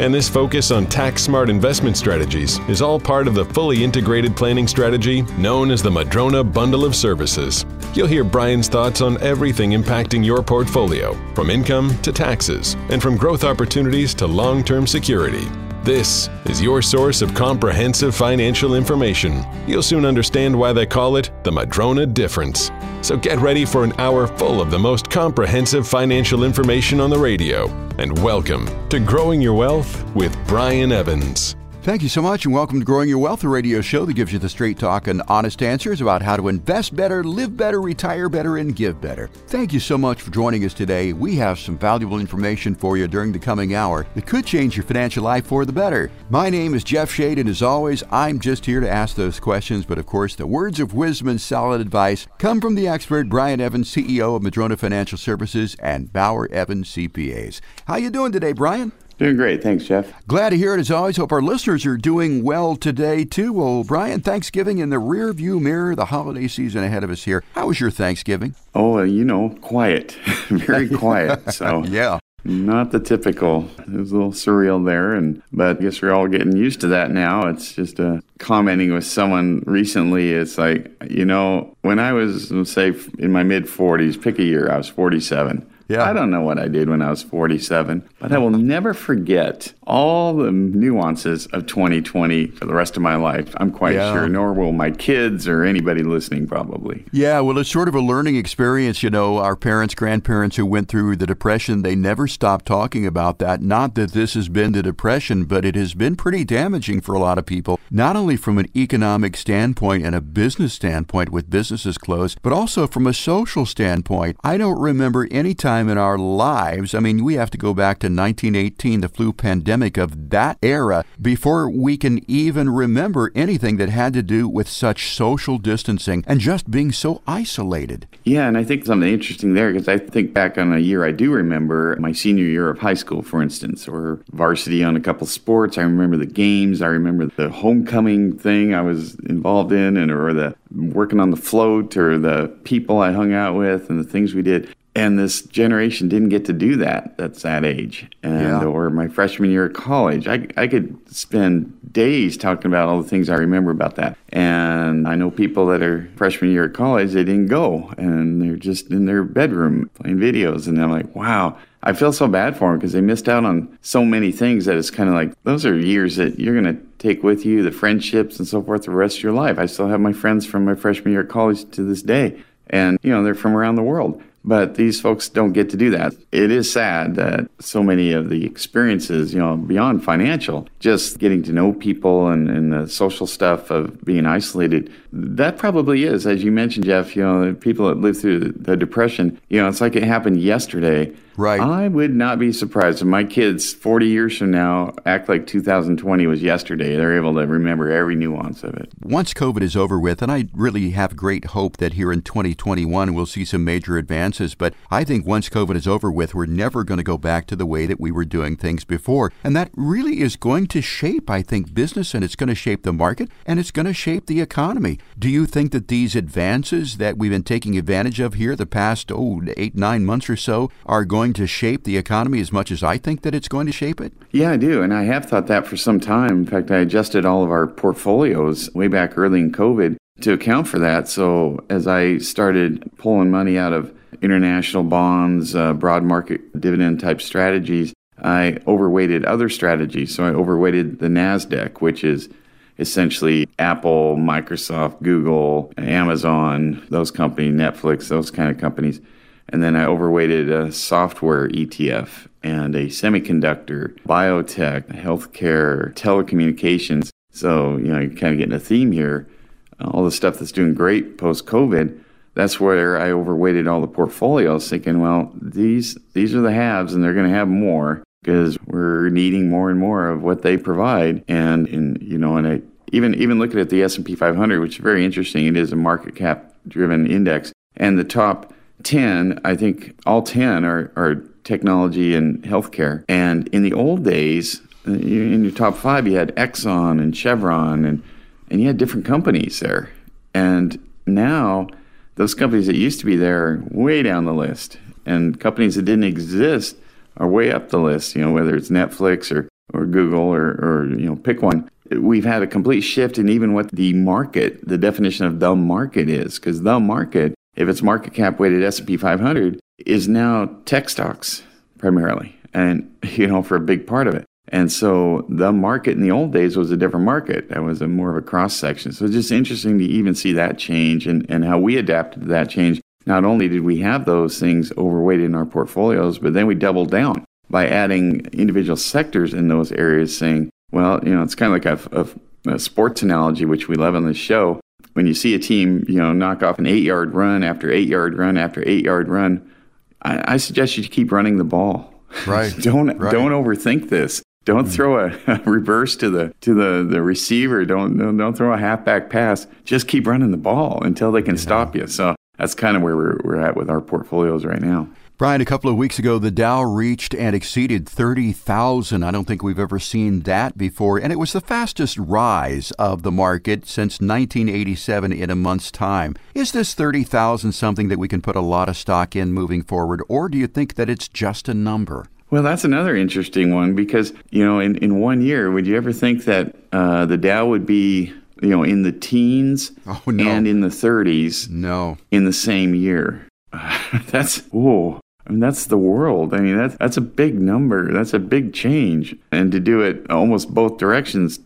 And this focus on tax smart investment strategies is all part of the fully integrated planning strategy known as the Madrona Bundle of Services. You'll hear Brian's thoughts on everything impacting your portfolio, from income to taxes, and from growth opportunities to long term security. This is your source of comprehensive financial information. You'll soon understand why they call it the Madrona Difference. So get ready for an hour full of the most comprehensive financial information on the radio. And welcome to Growing Your Wealth with Brian Evans. Thank you so much, and welcome to Growing Your Wealth, a radio show that gives you the straight talk and honest answers about how to invest better, live better, retire better, and give better. Thank you so much for joining us today. We have some valuable information for you during the coming hour that could change your financial life for the better. My name is Jeff Shade, and as always, I'm just here to ask those questions. But of course, the words of wisdom and solid advice come from the expert Brian Evans, CEO of Madrona Financial Services and Bauer Evans CPAs. How you doing today, Brian? Doing great. Thanks, Jeff. Glad to hear it as always. Hope our listeners are doing well today, too. Well, Brian, Thanksgiving in the rear view mirror, the holiday season ahead of us here. How was your Thanksgiving? Oh, you know, quiet. Very quiet. So, yeah. Not the typical. It was a little surreal there, and but I guess we're all getting used to that now. It's just uh, commenting with someone recently. It's like you know, when I was say in my mid 40s, pick a year, I was 47. Yeah. I don't know what I did when I was 47, but I will never forget all the nuances of 2020 for the rest of my life. I'm quite Yeah. sure, nor will my kids or anybody listening probably. Yeah, well, it's sort of a learning experience. You know, our parents, grandparents who went through the Depression, they never stopped talking about that. Not that this has been the Depression, but it has been pretty damaging for a lot of people, not only from an economic standpoint and a business standpoint with businesses closed, but also from a social standpoint. I don't remember any time in our lives, I mean, we have to go back to 1918, the flu pandemic of that era, before we can even remember anything that had to do with such social distancing and just being so isolated. Yeah, and I think something interesting there because I think back on a year I do remember my senior year of high school, for instance, or varsity on a couple sports. I remember the games. I remember the homecoming thing I was involved in, and or the working on the float, or the people I hung out with, and the things we did. And this generation didn't get to do that. That's that age, and Yeah. or my freshman year of college. I I could spend days talking about all the things I remember about that. And I know people that are freshman year of college, they didn't go and they're just in their bedroom playing videos. And I'm like, wow, I feel so bad for them because they missed out on so many things that it's kind of like those are years that you're going to take with you, the friendships and so forth, the rest of your life. I still have my friends from my freshman year of college to this day. And, you know, they're from around the world. But these folks don't get to do that. It is sad that so many of the experiences, you know, beyond financial, just getting to know people and, and the social stuff of being isolated, that probably is, as you mentioned, Jeff, you know, people that lived through the depression, you know, it's like it happened yesterday. Right. I would not be surprised if my kids 40 years from now act like 2020 was yesterday. They're able to remember every nuance of it. Once COVID is over with, and I really have great hope that here in 2021 we'll see some major advances, but I think once COVID is over with, we're never going to go back to the way that we were doing things before. And that really is going to shape, I think, business and it's going to shape the market and it's going to shape the economy. Do you think that these advances that we've been taking advantage of here the past, oh, eight, nine months or so are going going to shape the economy as much as I think that it's going to shape it? Yeah, I do. And I have thought that for some time. In fact, I adjusted all of our portfolios way back early in COVID to account for that. So as I started pulling money out of international bonds, uh, broad market dividend type strategies, I overweighted other strategies. So I overweighted the NASDAQ, which is essentially Apple, Microsoft, Google, Amazon, those companies, Netflix, those kind of companies. And then I overweighted a software ETF and a semiconductor, biotech, healthcare, telecommunications. So, you know, you're kind of getting a theme here. Uh, all the stuff that's doing great post COVID, that's where I overweighted all the portfolios, thinking, well, these these are the haves, and they're going to have more because we're needing more and more of what they provide. And in you know, and I even even looking at the S and P 500, which is very interesting. It is a market cap driven index, and the top 10, I think all 10 are, are technology and healthcare. And in the old days, in your top five, you had Exxon and Chevron, and and you had different companies there. And now, those companies that used to be there are way down the list, and companies that didn't exist are way up the list. You know, whether it's Netflix or or Google or or you know, pick one. We've had a complete shift in even what the market, the definition of the market is, because the market, if it's market cap weighted S&P 500, is now tech stocks primarily, and you know, for a big part of it. And so the market in the old days was a different market. That was a more of a cross section. So it's just interesting to even see that change and, and how we adapted to that change. Not only did we have those things overweighted in our portfolios, but then we doubled down by adding individual sectors in those areas, saying, well, you know, it's kind of like a, a, a sports analogy, which we love on the show. When you see a team, you know, knock off an eight yard run after eight yard run after eight yard run, I, I suggest you keep running the ball. Right. don't right. don't overthink this. Don't mm throw a, a, reverse to the to the, the receiver. Don't, don't don't throw a halfback pass. Just keep running the ball until they can yeah. stop you. So that's kind of where we're, we're at with our portfolios right now. Brian, a couple of weeks ago, the Dow reached and exceeded 30,000. I don't think we've ever seen that before. And it was the fastest rise of the market since 1987 in a month's time. Is this 30,000 something that we can put a lot of stock in moving forward, or do you think that it's just a number? Well, that's another interesting one because, you know, in, in one year, would you ever think that uh, the Dow would be, you know, in the teens oh, no. and in the 30s no. in the same year? that's, whoa. I mean, that's the world. I mean, that's, that's a big number. That's a big change. And to do it almost both directions,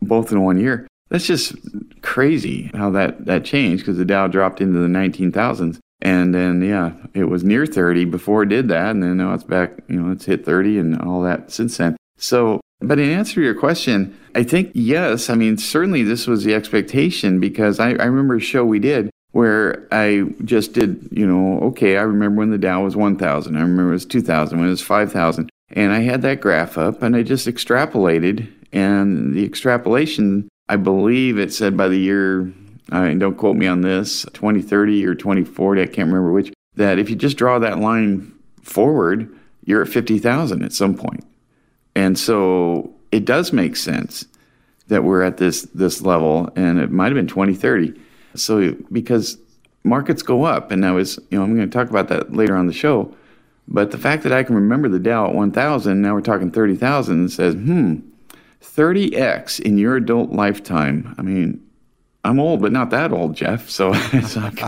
both in one year, that's just crazy how that, that changed because the Dow dropped into the 19,000s. And then, yeah, it was near 30 before it did that. And then now it's back, you know, it's hit 30 and all that since then. So, but in answer to your question, I think yes. I mean, certainly this was the expectation because I, I remember a show we did where I just did, you know, okay, I remember when the Dow was 1,000. I remember it was 2,000, when it was 5,000. And I had that graph up and I just extrapolated. And the extrapolation, I believe it said by the year, I don't quote me on this, 2030 or 2040, I can't remember which, that if you just draw that line forward, you're at 50,000 at some point. And so it does make sense that we're at this this level and it might have been 2030 so because markets go up, and I was, you know, I'm going to talk about that later on the show. But the fact that I can remember the Dow at 1,000, now we're talking 30,000, says, hmm, 30x in your adult lifetime. I mean, I'm old, but not that old, Jeff. So it's like,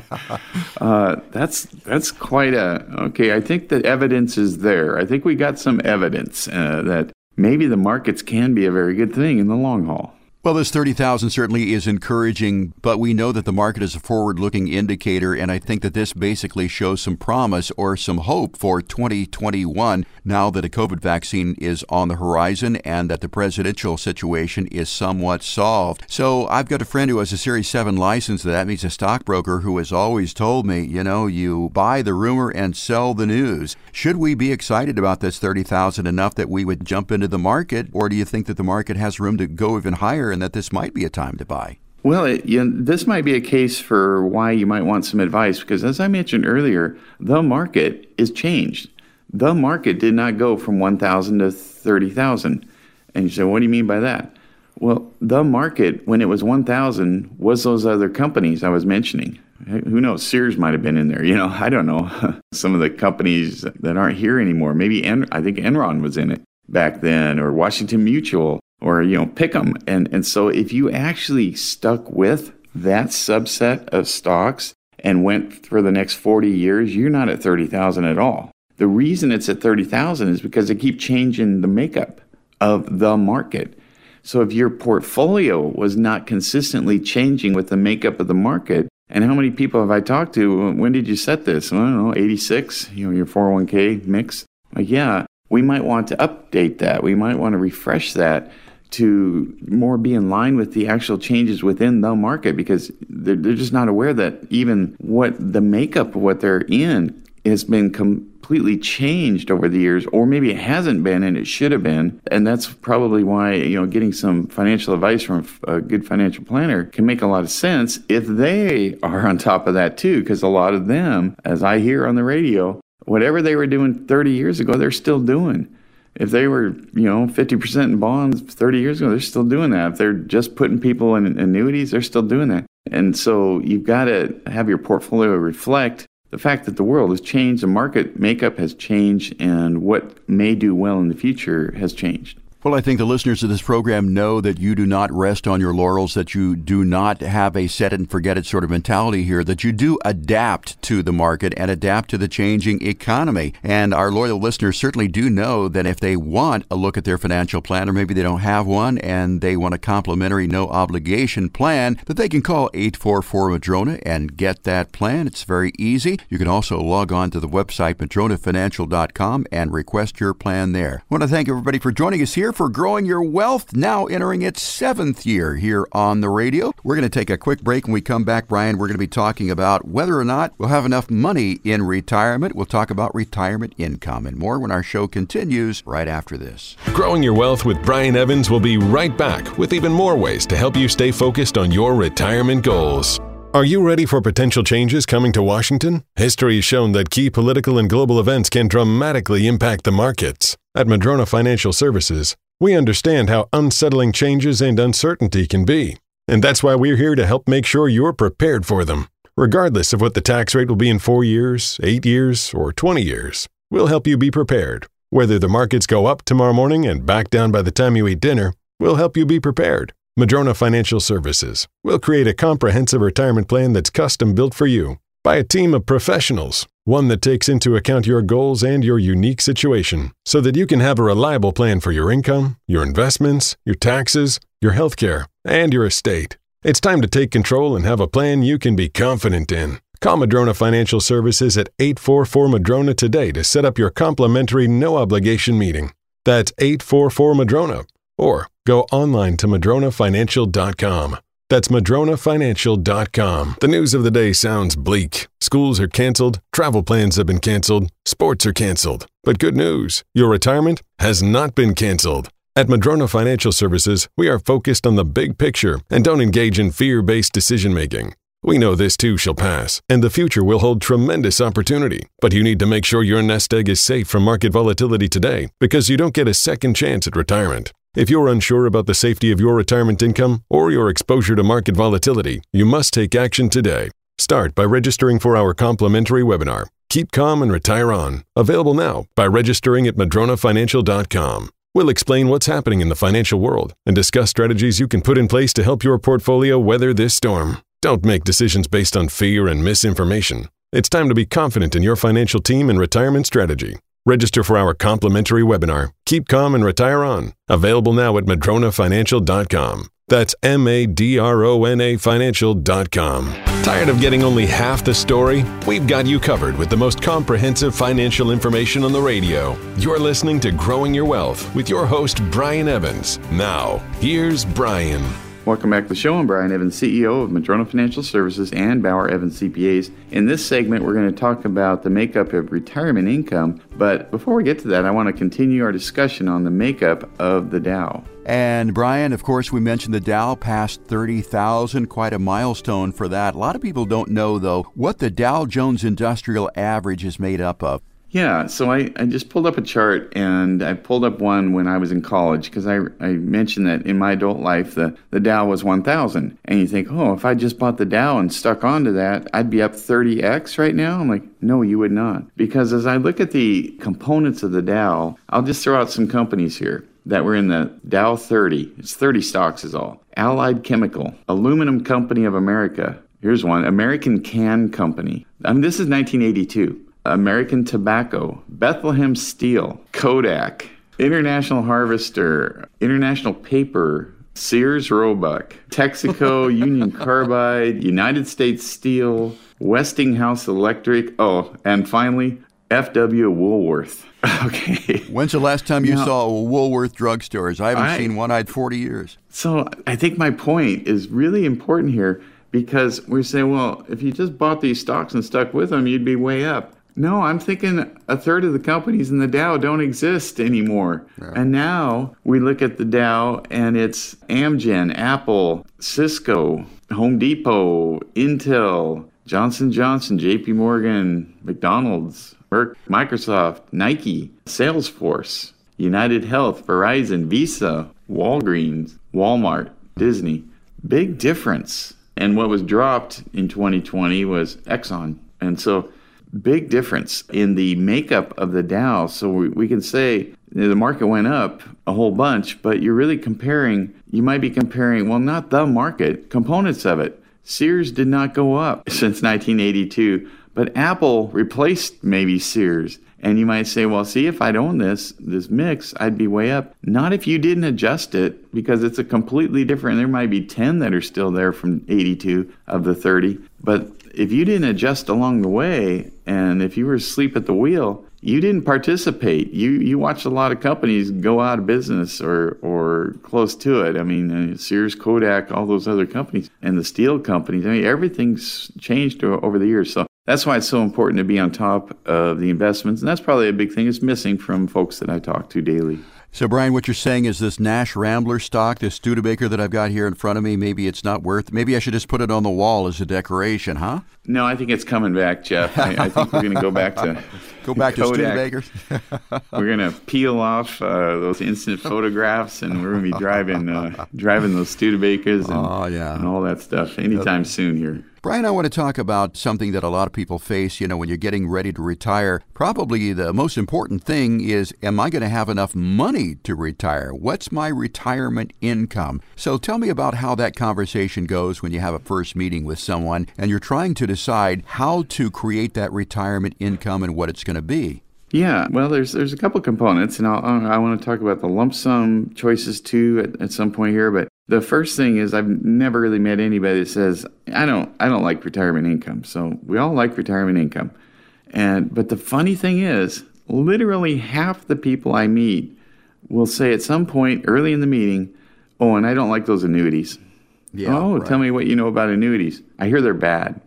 uh, that's that's quite a okay. I think the evidence is there. I think we got some evidence uh, that maybe the markets can be a very good thing in the long haul. Well, this 30,000 certainly is encouraging, but we know that the market is a forward looking indicator, and I think that this basically shows some promise or some hope for 2021 now that a COVID vaccine is on the horizon and that the presidential situation is somewhat solved. So I've got a friend who has a Series 7 license. That means a stockbroker who has always told me, you know, you buy the rumor and sell the news. Should we be excited about this 30,000 enough that we would jump into the market, or do you think that the market has room to go even higher? And that this might be a time to buy. Well, it, you know, this might be a case for why you might want some advice because, as I mentioned earlier, the market is changed. The market did not go from 1,000 to 30,000. And you say, what do you mean by that? Well, the market, when it was 1,000, was those other companies I was mentioning. Who knows? Sears might have been in there. You know, I don't know. Some of the companies that aren't here anymore. Maybe en- I think Enron was in it back then, or Washington Mutual, or you know, Pick'em. And and so if you actually stuck with that subset of stocks and went for the next 40 years, you're not at 30,000 at all. The reason it's at 30,000 is because they keep changing the makeup of the market. So if your portfolio was not consistently changing with the makeup of the market, and how many people have I talked to? When did you set this? I don't know, 86, you know, your 401k mix. Like, yeah, we might want to update that. We might want to refresh that to more be in line with the actual changes within the market because they're, they're just not aware that even what the makeup of what they're in has been completely changed over the years, or maybe it hasn't been and it should have been. And that's probably why, you know, getting some financial advice from a good financial planner can make a lot of sense if they are on top of that too, because a lot of them, as I hear on the radio, whatever they were doing 30 years ago, they're still doing. If they were, you know, 50% in bonds 30 years ago, they're still doing that. If they're just putting people in annuities, they're still doing that. And so you've got to have your portfolio reflect the fact that the world has changed, the market makeup has changed, and what may do well in the future has changed. Well, I think the listeners of this program know that you do not rest on your laurels, that you do not have a set and forget it sort of mentality here, that you do adapt to the market and adapt to the changing economy. And our loyal listeners certainly do know that if they want a look at their financial plan, or maybe they don't have one and they want a complimentary, no obligation plan, that they can call 844 Madrona and get that plan. It's very easy. You can also log on to the website, madronafinancial.com, and request your plan there. I want to thank everybody for joining us here for Growing Your Wealth, now entering its seventh year here on the radio. We're going to take a quick break. When we come back, Brian, we're going to be talking about whether or not we'll have enough money in retirement. We'll talk about retirement income and more when our show continues right after this. Growing Your Wealth with Brian Evans will be right back with even more ways to help you stay focused on your retirement goals. Are you ready for potential changes coming to Washington? History has shown that key political and global events can dramatically impact the markets. At Madrona Financial Services, we understand how unsettling changes and uncertainty can be, and that's why we're here to help make sure you're prepared for them. Regardless of what the tax rate will be in four years, eight years, or 20 years, we'll help you be prepared. Whether the markets go up tomorrow morning and back down by the time you eat dinner, we'll help you be prepared. Madrona Financial Services will create a comprehensive retirement plan that's custom built for you by a team of professionals one that takes into account your goals and your unique situation so that you can have a reliable plan for your income, your investments, your taxes, your health care, and your estate. It's time to take control and have a plan you can be confident in. Call Madrona Financial Services at 844 Madrona today to set up your complimentary no obligation meeting. That's 844 Madrona. Or go online to madronafinancial.com. That's madronafinancial.com. The news of the day sounds bleak. Schools are canceled, travel plans have been canceled, sports are canceled. But good news, your retirement has not been canceled. At Madrona Financial Services, we are focused on the big picture and don't engage in fear-based decision making. We know this too shall pass, and the future will hold tremendous opportunity. But you need to make sure your nest egg is safe from market volatility today because you don't get a second chance at retirement. If you're unsure about the safety of your retirement income or your exposure to market volatility, you must take action today. Start by registering for our complimentary webinar, Keep Calm and Retire On, available now by registering at madronafinancial.com. We'll explain what's happening in the financial world and discuss strategies you can put in place to help your portfolio weather this storm. Don't make decisions based on fear and misinformation. It's time to be confident in your financial team and retirement strategy. Register for our complimentary webinar, Keep Calm and Retire On, available now at madronafinancial.com. That's M A D R O N A financial.com. Tired of getting only half the story? We've got you covered with the most comprehensive financial information on the radio. You're listening to Growing Your Wealth with your host, Brian Evans. Now, here's Brian. Welcome back to the show. I'm Brian Evans, CEO of Madrona Financial Services and Bauer Evans CPAs. In this segment, we're going to talk about the makeup of retirement income. But before we get to that, I want to continue our discussion on the makeup of the Dow. And Brian, of course, we mentioned the Dow passed 30,000, quite a milestone for that. A lot of people don't know, though, what the Dow Jones Industrial Average is made up of. Yeah, so I, I just pulled up a chart and I pulled up one when I was in college because I, I mentioned that in my adult life the, the Dow was 1,000. And you think, oh, if I just bought the Dow and stuck onto that, I'd be up 30x right now? I'm like, no, you would not. Because as I look at the components of the Dow, I'll just throw out some companies here that were in the Dow 30. It's 30 stocks is all. Allied Chemical, Aluminum Company of America. Here's one, American Can Company. I mean, this is 1982. American Tobacco, Bethlehem Steel, Kodak, International Harvester, International Paper, Sears Roebuck, Texaco, Union Carbide, United States Steel, Westinghouse Electric, oh, and finally, FW Woolworth. okay. When's the last time you now, saw a Woolworth drugstores? I haven't I, seen one in 40 years. So I think my point is really important here because we say, well, if you just bought these stocks and stuck with them, you'd be way up. No, I'm thinking a third of the companies in the Dow don't exist anymore. And now we look at the Dow and it's Amgen, Apple, Cisco, Home Depot, Intel, Johnson Johnson, JP Morgan, McDonald's, Merck, Microsoft, Nike, Salesforce, United Health, Verizon, Visa, Walgreens, Walmart, Disney. Big difference. And what was dropped in 2020 was Exxon. And so big difference in the makeup of the Dow. So we, we can say the market went up a whole bunch, but you're really comparing, you might be comparing, well, not the market, components of it. Sears did not go up since 1982, but Apple replaced maybe Sears. And you might say, well, see, if I'd owned this this mix, I'd be way up. Not if you didn't adjust it, because it's a completely different. There might be 10 that are still there from 82 of the 30. But if you didn't adjust along the way, and if you were asleep at the wheel, you didn't participate. You you watched a lot of companies go out of business or or close to it. I mean, uh, Sears, Kodak, all those other companies, and the steel companies. I mean, everything's changed over the years. So that's why it's so important to be on top of the investments, and that's probably a big thing that's missing from folks that I talk to daily. So, Brian, what you're saying is this Nash Rambler stock, this Studebaker that I've got here in front of me, maybe it's not worth. Maybe I should just put it on the wall as a decoration, huh? No, I think it's coming back, Jeff. I, I think we're going to go back to go back Kodak. to Studebakers. we're going to peel off uh, those instant photographs, and we're going to be driving uh, driving those Studebakers and, oh, yeah. and all that stuff anytime soon here. Brian, I want to talk about something that a lot of people face, you know, when you're getting ready to retire. Probably the most important thing is am I going to have enough money to retire? What's my retirement income? So tell me about how that conversation goes when you have a first meeting with someone and you're trying to decide how to create that retirement income and what it's going to be. Yeah, well, there's there's a couple components, and I'll, I want to talk about the lump sum choices too at, at some point here. But the first thing is I've never really met anybody that says I don't I don't like retirement income. So we all like retirement income, and but the funny thing is, literally half the people I meet will say at some point early in the meeting, "Oh, and I don't like those annuities." Yeah, oh, right. tell me what you know about annuities. I hear they're bad.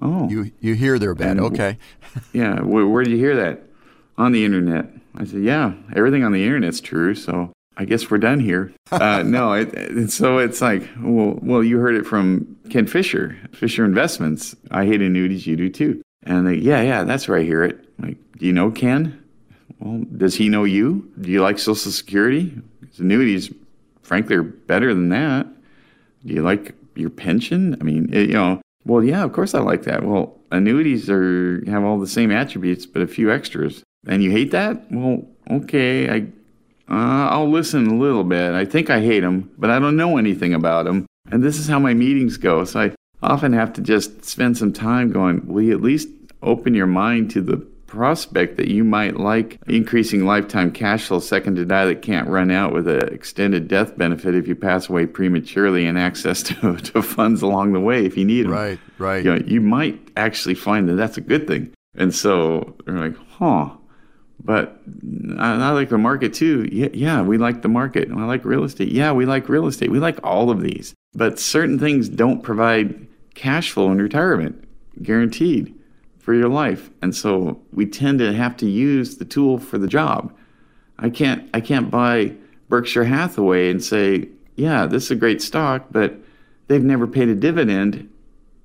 Oh, you you hear they're bad? And, okay. yeah, where, where do you hear that? on the internet. I said, yeah, everything on the internet's true. So I guess we're done here. Uh, no, it, it, so it's like, well, well, you heard it from Ken Fisher, Fisher Investments. I hate annuities, you do too. And they, yeah, yeah, that's where I hear it. Like, do you know Ken? Well, does he know you? Do you like Social Security? Because annuities, frankly, are better than that. Do you like your pension? I mean, it, you know, well, yeah, of course I like that. Well, annuities are have all the same attributes, but a few extras. And you hate that? Well, okay, I uh, I'll listen a little bit. I think I hate them, but I don't know anything about them. And this is how my meetings go. So I often have to just spend some time going, will you at least open your mind to the prospect that you might like increasing lifetime cash flow second to die that can't run out with an extended death benefit if you pass away prematurely and access to, to funds along the way if you need them. Right, right. You, know, you might actually find that that's a good thing. And so they're like, huh, but I, I, like the market too. Yeah, yeah, we like the market. I like real estate. Yeah, we like real estate. We like all of these. But certain things don't provide cash flow in retirement, guaranteed for your life. And so we tend to have to use the tool for the job. I can't I can't buy Berkshire Hathaway and say, "Yeah, this is a great stock, but they've never paid a dividend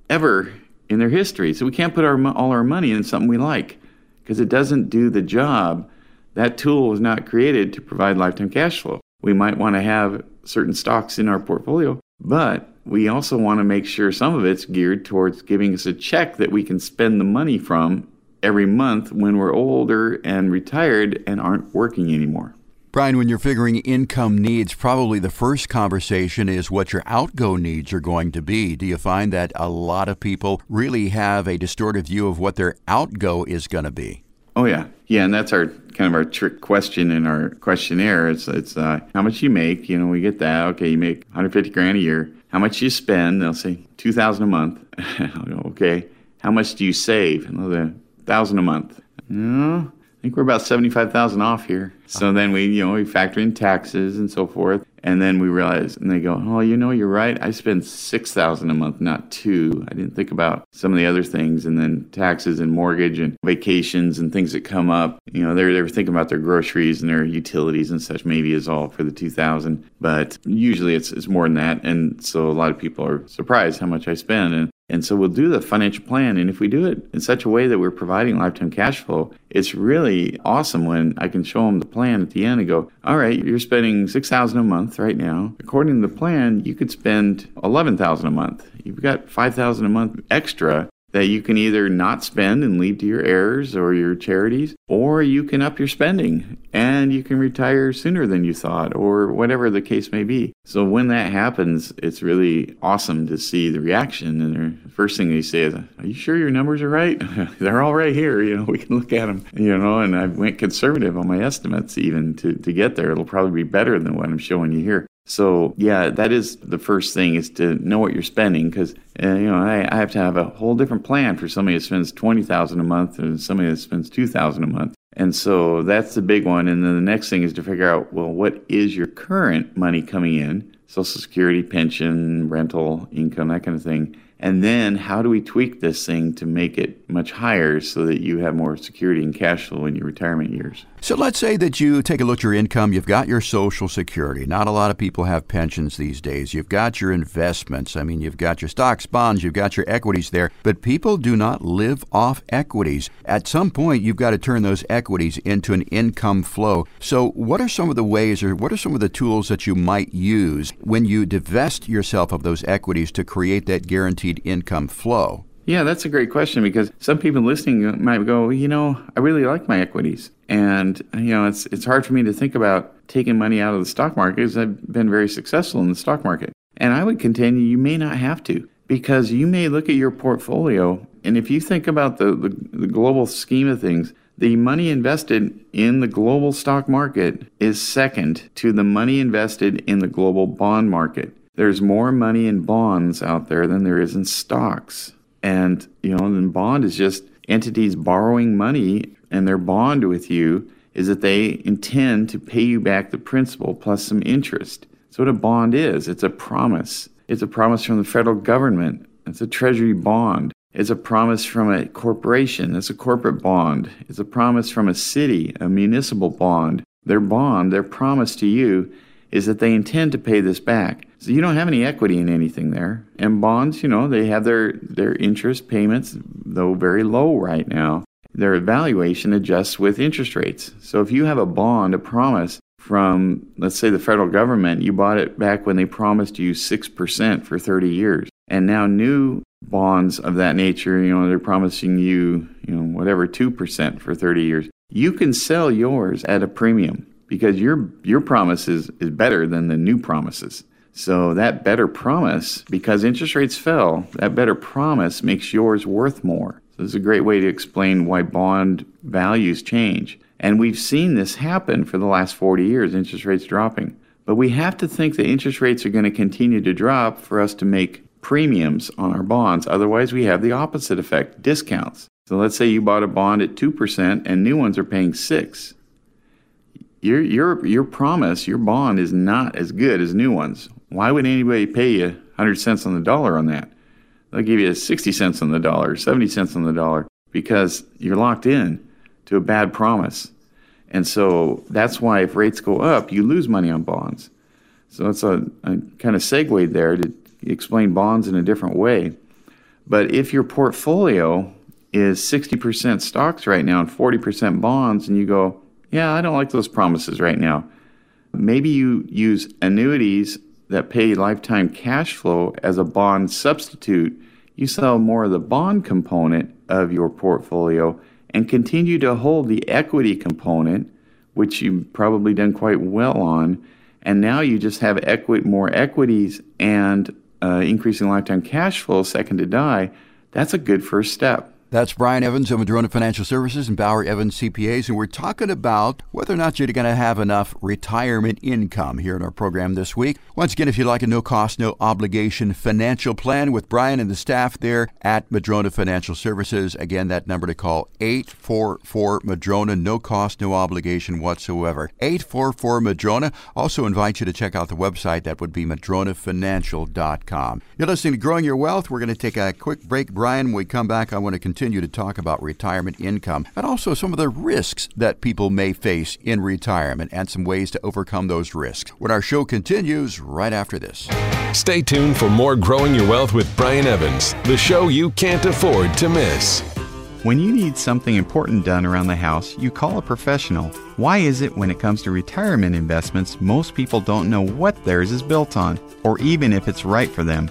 ever in their history." So we can't put our all our money in something we like because it doesn't do the job. That tool was not created to provide lifetime cash flow. We might want to have certain stocks in our portfolio, but we also want to make sure some of it's geared towards giving us a check that we can spend the money from every month when we're older and retired and aren't working anymore. Brian, when you're figuring income needs, probably the first conversation is what your outgo needs are going to be. Do you find that a lot of people really have a distorted view of what their outgo is going to be? Oh yeah, yeah, and that's our kind of our trick question in our questionnaire. It's it's uh, how much you make. You know, we get that. Okay, you make 150 grand a year. How much you spend? They'll say 2,000 a month. I go, okay. How much do you save? Another thousand a month. No, I think we're about 75,000 off here. So uh-huh. then we, you know, we factor in taxes and so forth. And then we realize, and they go, oh, you know, you're right. I spend 6000 a month, not two. I didn't think about some of the other things. And then taxes and mortgage and vacations and things that come up. You know, they're, they're thinking about their groceries and their utilities and such, maybe is all for the 2000 But usually it's, it's more than that. And so a lot of people are surprised how much I spend. And and so we'll do the financial plan. And if we do it in such a way that we're providing lifetime cash flow, it's really awesome when I can show them the plan at the end and go, all right, you're spending 6000 a month right now. According to the plan, you could spend 11000 a month. You've got 5000 a month extra that you can either not spend and leave to your heirs or your charities, or you can up your spending and you can retire sooner than you thought, or whatever the case may be. So when that happens, it's really awesome to see the reaction. And the first thing they say is, "Are you sure your numbers are right? They're all right here. You know, we can look at them. You know." And I went conservative on my estimates even to to get there. It'll probably be better than what I'm showing you here. So yeah, that is the first thing is to know what you're spending because uh, you know I, I, have to have a whole different plan for somebody that spends twenty thousand a month and somebody that spends two thousand a month. And so that's the big one. And then the next thing is to figure out well, what is your current money coming in? Social Security, pension, rental, income, that kind of thing. And then how do we tweak this thing to make it much higher so that you have more security and cash flow in your retirement years? So let's say that you take a look at your income, you've got your Social Security. Not a lot of people have pensions these days. You've got your investments. I mean, you've got your stocks, bonds, you've got your equities there, but people do not live off equities. At some point, you've got to turn those equities into an income flow. So, what are some of the ways or what are some of the tools that you might use when you divest yourself of those equities to create that guaranteed income flow? Yeah, that's a great question because some people listening might go, you know, I really like my equities. And, you know, it's, it's hard for me to think about taking money out of the stock market because I've been very successful in the stock market. And I would contend you may not have to because you may look at your portfolio. And if you think about the, the, the global scheme of things, the money invested in the global stock market is second to the money invested in the global bond market. There's more money in bonds out there than there is in stocks. And, you know, and bond is just entities borrowing money and their bond with you is that they intend to pay you back the principal plus some interest. So what a bond is, it's a promise. It's a promise from the federal government. It's a treasury bond. It's a promise from a corporation. It's a corporate bond. It's a promise from a city, a municipal bond. Their bond, their promise to you is that they intend to pay this back. So you don't have any equity in anything there. And bonds, you know, they have their, their interest payments, though very low right now. Their evaluation adjusts with interest rates. So if you have a bond, a promise from, let's say, the federal government, you bought it back when they promised you 6% for 30 years. And now new bonds of that nature, you know, they're promising you, you know, whatever, 2% for 30 years. You can sell yours at a premium because your your promise is, is better than the new promises. So that better promise, because interest rates fell, that better promise makes yours worth more. So this is a great way to explain why bond values change. And we've seen this happen for the last 40 years, interest rates dropping. But we have to think that interest rates are going to continue to drop for us to make premiums on our bonds. Otherwise, we have the opposite effect, discounts. So let's say you bought a bond at 2% and new ones are paying 6 your your your promise, your bond is not as good as new ones. Why would anybody pay you 100 cents on the dollar on that? They'll give you 60 cents on the dollar, 70 cents on the dollar because you're locked in to a bad promise. And so that's why if rates go up, you lose money on bonds. So it's a, a kind of segue there to explain bonds in a different way. But if your portfolio is 60% stocks right now and 40% bonds, and you go, yeah, I don't like those promises right now. Maybe you use annuities that pay lifetime cash flow as a bond substitute. You sell more of the bond component of your portfolio and continue to hold the equity component, which you've probably done quite well on. And now you just have equity, more equities and uh, increasing lifetime cash flow second to die. That's a good first step. That's Brian Evans of Madrona Financial Services and Bauer Evans CPAs, and we're talking about whether or not you're going to have enough retirement income here in our program this week. Once again, if you'd like a no cost, no obligation financial plan with Brian and the staff there at Madrona Financial Services, again, that number to call 844 Madrona, no cost, no obligation whatsoever. 844 Madrona. Also invite you to check out the website, that would be madronafinancial.com. You're listening to Growing Your Wealth. We're going to take a quick break, Brian. When we come back, I want to continue continue to talk about retirement income and also some of the risks that people may face in retirement and some ways to overcome those risks. When our show continues right after this. Stay tuned for more Growing Your Wealth with Brian Evans, the show you can't afford to miss. When you need something important done around the house, you call a professional. Why is it when it comes to retirement investments, most people don't know what theirs is built on, or even if it's right for them?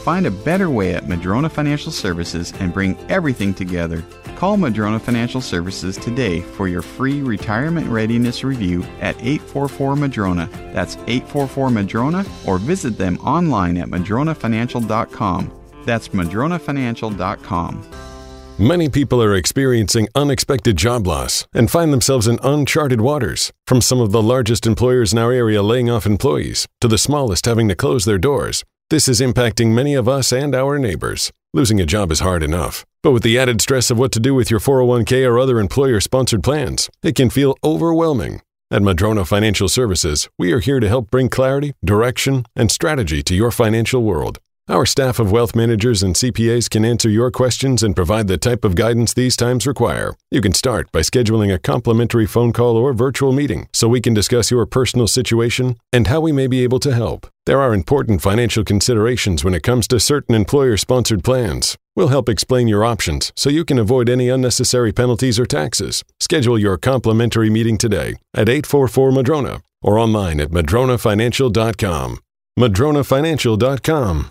Find a better way at Madrona Financial Services and bring everything together. Call Madrona Financial Services today for your free retirement readiness review at 844 Madrona. That's 844 Madrona or visit them online at madronafinancial.com. That's madronafinancial.com. Many people are experiencing unexpected job loss and find themselves in uncharted waters. From some of the largest employers in our area laying off employees to the smallest having to close their doors. This is impacting many of us and our neighbors. Losing a job is hard enough, but with the added stress of what to do with your 401k or other employer sponsored plans, it can feel overwhelming. At Madrona Financial Services, we are here to help bring clarity, direction, and strategy to your financial world. Our staff of wealth managers and CPAs can answer your questions and provide the type of guidance these times require. You can start by scheduling a complimentary phone call or virtual meeting so we can discuss your personal situation and how we may be able to help. There are important financial considerations when it comes to certain employer sponsored plans. We'll help explain your options so you can avoid any unnecessary penalties or taxes. Schedule your complimentary meeting today at 844 Madrona or online at madronafinancial.com. madronafinancial.com.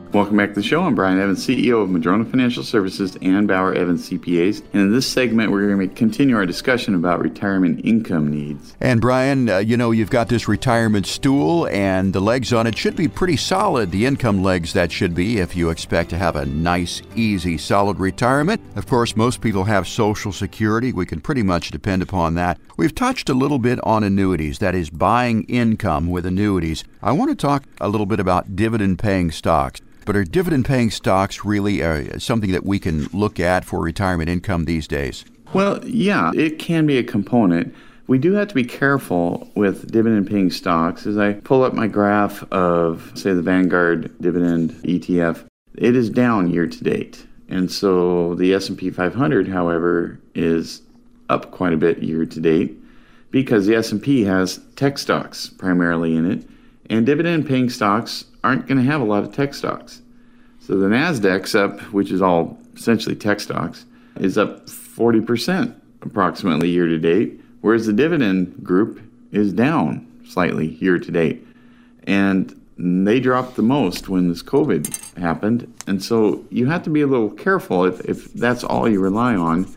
Welcome back to the show. I'm Brian Evans, CEO of Madrona Financial Services and Bauer Evans CPAs. And in this segment, we're going to continue our discussion about retirement income needs. And Brian, uh, you know, you've got this retirement stool, and the legs on it should be pretty solid. The income legs, that should be, if you expect to have a nice, easy, solid retirement. Of course, most people have Social Security. We can pretty much depend upon that. We've touched a little bit on annuities, that is, buying income with annuities. I want to talk a little bit about dividend paying stocks. But are dividend paying stocks really uh, something that we can look at for retirement income these days? Well, yeah, it can be a component. We do have to be careful with dividend paying stocks. As I pull up my graph of, say, the Vanguard dividend ETF, it is down year to date. And so the S&P 500, however, is up quite a bit year to date because the S&P has tech stocks primarily in it, and dividend paying stocks aren't going to have a lot of tech stocks. So the Nasdaq's up, which is all essentially tech stocks, is up 40% approximately year to date, whereas the dividend group is down slightly year to date. And they dropped the most when this COVID happened. And so you have to be a little careful if, if that's all you rely on,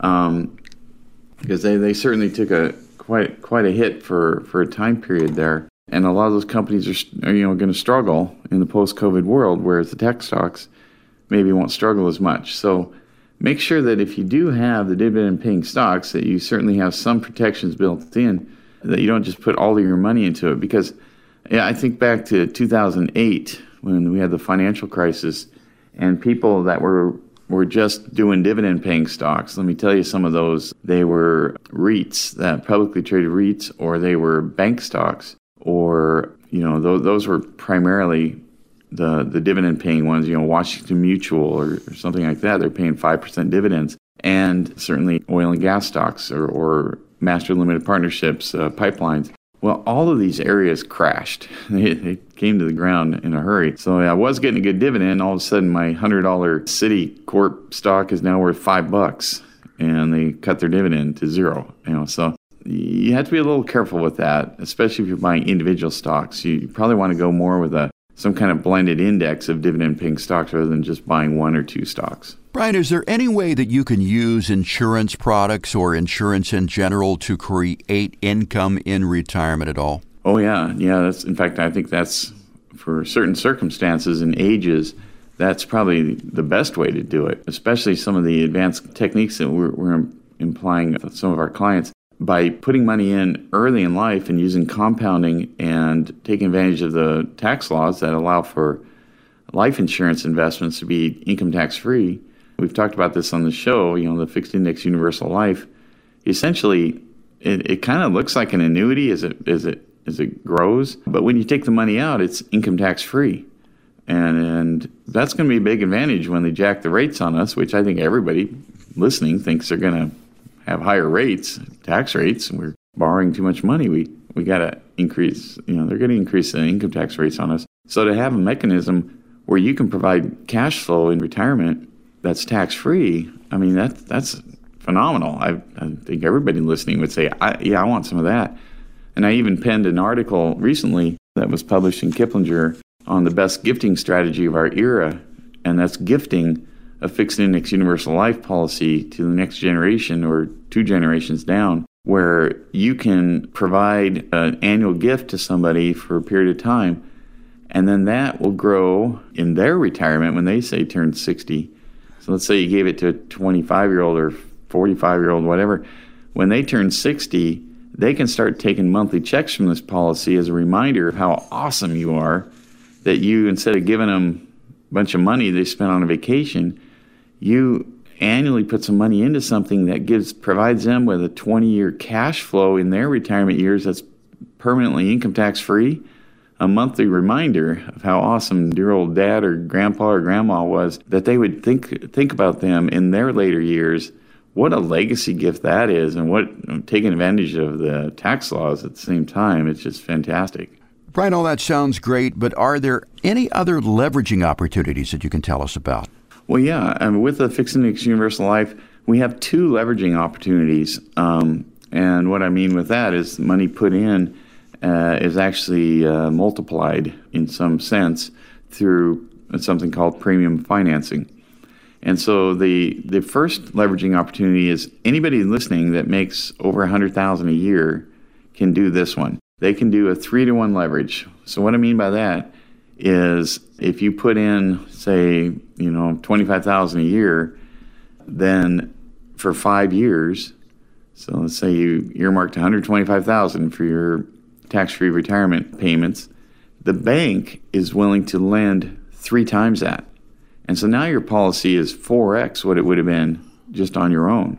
um, because they, they certainly took a quite quite a hit for, for a time period there. And a lot of those companies are, are you know, going to struggle in the post-COVID world, whereas the tech stocks maybe won't struggle as much. So make sure that if you do have the dividend-paying stocks, that you certainly have some protections built in, that you don't just put all of your money into it. Because yeah, I think back to 2008 when we had the financial crisis, and people that were were just doing dividend paying stocks. Let me tell you some of those. They were REITs, that publicly traded REITs, or they were bank stocks, or, you know, those, those were primarily the, the dividend paying ones, you know, Washington Mutual or, or something like that. They're paying 5% dividends. And certainly oil and gas stocks or, or master limited partnerships, uh, pipelines. Well, all of these areas crashed. They, they, came to the ground in a hurry. So I was getting a good dividend. All of a sudden, my hundred dollar Citicorp stock is now worth five bucks, and they cut their dividend to zero. You know, so you have to be a little careful with that, especially if you're buying individual stocks. You probably want to go more with a some kind of blended index of dividend paying stocks rather than just buying one or two stocks. Brian, is there any way that you can use insurance products or insurance in general to create income in retirement at all? Oh yeah, yeah. That's in fact, I think that's for certain circumstances and ages. That's probably the best way to do it, especially some of the advanced techniques that we're, we're implying with some of our clients by putting money in early in life and using compounding and taking advantage of the tax laws that allow for life insurance investments to be income tax free. We've talked about this on the show, you know, the fixed index universal life. Essentially, it, it kind of looks like an annuity as it, as, it, as it grows, but when you take the money out, it's income tax free. And, and that's going to be a big advantage when they jack the rates on us, which I think everybody listening thinks they're going to have higher rates, tax rates, and we're borrowing too much money. We we got to increase. You know, they're going to increase the income tax rates on us. So to have a mechanism where you can provide cash flow in retirement that's tax free, I mean that that's phenomenal. I, I think everybody listening would say, I, "Yeah, I want some of that." And I even penned an article recently that was published in Kiplinger on the best gifting strategy of our era, and that's gifting a fixed index universal life policy to the next generation or two generations down, where you can provide an annual gift to somebody for a period of time, and then that will grow in their retirement when they say turn 60. So let's say you gave it to a 25 year old or 45 year old, whatever. When they turn 60, they can start taking monthly checks from this policy as a reminder of how awesome you are that you, instead of giving them a bunch of money they spent on a vacation, you annually put some money into something that gives provides them with a 20 year cash flow in their retirement years that's permanently income tax free a monthly reminder of how awesome dear old dad or grandpa or grandma was that they would think think about them in their later years what a legacy gift that is and what taking advantage of the tax laws at the same time it's just fantastic Brian, all that sounds great, but are there any other leveraging opportunities that you can tell us about? Well, yeah. Mean, with the Fixed Index Universal Life, we have two leveraging opportunities. Um, and what I mean with that is money put in uh, is actually uh, multiplied in some sense through something called premium financing. And so the the first leveraging opportunity is anybody listening that makes over a hundred thousand a year can do this one. They can do a three to one leverage. So what I mean by that is if you put in say you know 25000 a year then for five years so let's say you earmarked 125000 for your tax-free retirement payments the bank is willing to lend three times that. And so now your policy is 4x what it would have been just on your own.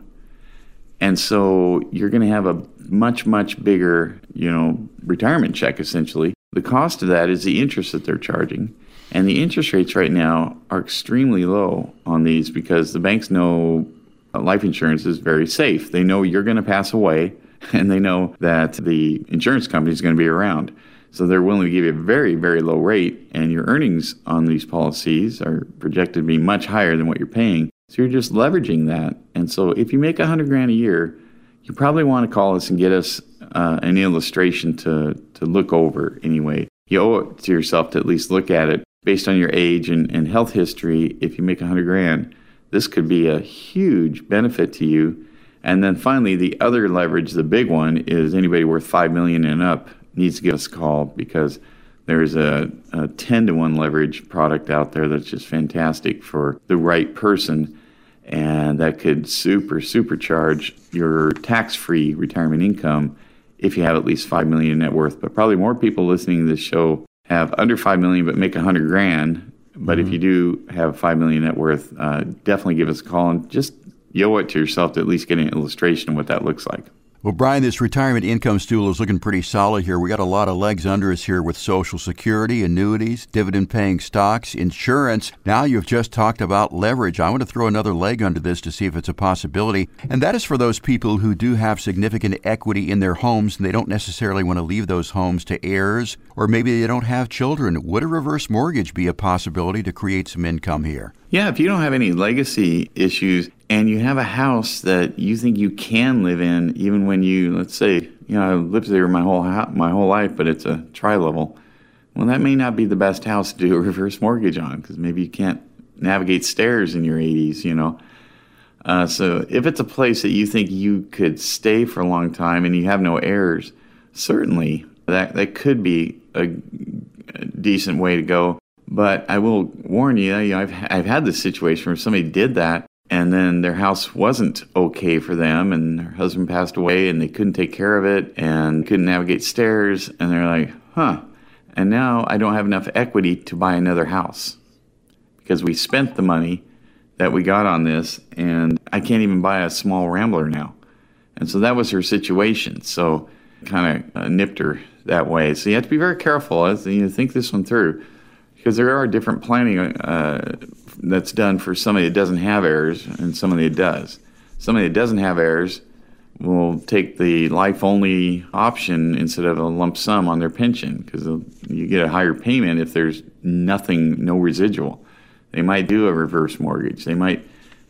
And so you're going to have a much much bigger you know retirement check essentially the cost of that is the interest that they're charging. And the interest rates right now are extremely low on these because the banks know uh, life insurance is very safe. They know you're going to pass away and they know that the insurance company is going to be around. So they're willing to give you a very, very low rate, and your earnings on these policies are projected to be much higher than what you're paying. So you're just leveraging that. And so if you make a hundred grand a year, you probably want to call us and get us uh, an illustration to, to look over anyway. You owe it to yourself to at least look at it based on your age and, and health history. If you make a hundred grand, this could be a huge benefit to you. And then finally, the other leverage, the big one, is anybody worth five million and up needs to give us a call because there's a, a 10 to 1 leverage product out there that's just fantastic for the right person and that could super supercharge your tax-free retirement income if you have at least 5 million net worth but probably more people listening to this show have under 5 million but make 100 grand but mm-hmm. if you do have 5 million net worth uh, definitely give us a call and just owe it to yourself to at least get an illustration of what that looks like well, Brian, this retirement income stool is looking pretty solid here. We got a lot of legs under us here with Social Security, annuities, dividend paying stocks, insurance. Now you've just talked about leverage. I want to throw another leg under this to see if it's a possibility. And that is for those people who do have significant equity in their homes and they don't necessarily want to leave those homes to heirs, or maybe they don't have children. Would a reverse mortgage be a possibility to create some income here? Yeah, if you don't have any legacy issues and you have a house that you think you can live in, even when you, let's say, you know, I lived there my whole my whole life, but it's a tri-level. Well, that may not be the best house to do a reverse mortgage on because maybe you can't navigate stairs in your 80s, you know. Uh, so if it's a place that you think you could stay for a long time and you have no heirs, certainly that that could be a, a decent way to go. But I will warn you, you know, I've, I've had this situation where somebody did that and then their house wasn't okay for them and her husband passed away and they couldn't take care of it and couldn't navigate stairs and they're like, huh. And now I don't have enough equity to buy another house because we spent the money that we got on this and I can't even buy a small rambler now. And so that was her situation. So kind of uh, nipped her that way. So you have to be very careful as you think this one through because there are different planning uh, that's done for somebody that doesn't have heirs and somebody that does. Somebody that doesn't have heirs will take the life only option instead of a lump sum on their pension because you get a higher payment if there's nothing, no residual. They might do a reverse mortgage. They might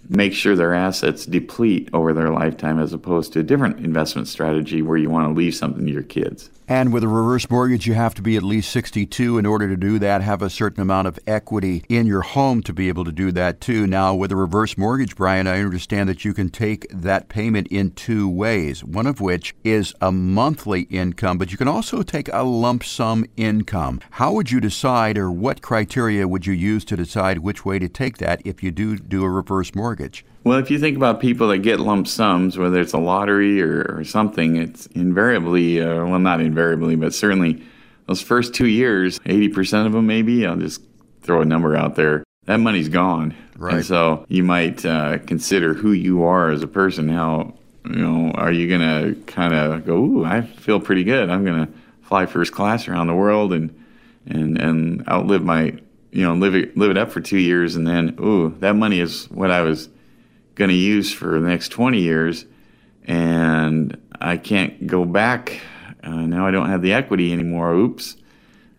make sure their assets deplete over their lifetime as opposed to a different investment strategy where you want to leave something to your kids. And with a reverse mortgage, you have to be at least 62 in order to do that, have a certain amount of equity in your home to be able to do that too. Now, with a reverse mortgage, Brian, I understand that you can take that payment in two ways, one of which is a monthly income, but you can also take a lump sum income. How would you decide, or what criteria would you use to decide which way to take that if you do do a reverse mortgage? Well, if you think about people that get lump sums, whether it's a lottery or, or something, it's invariably, uh, well, not invariably, but certainly those first two years, 80% of them maybe, I'll just throw a number out there, that money's gone. Right. And so you might uh, consider who you are as a person. How, you know, are you going to kind of go, ooh, I feel pretty good. I'm going to fly first class around the world and, and, and outlive my, you know, live it, live it up for two years. And then, ooh, that money is what I was – going to use for the next 20 years, and I can't go back. Uh, now I don't have the equity anymore. Oops.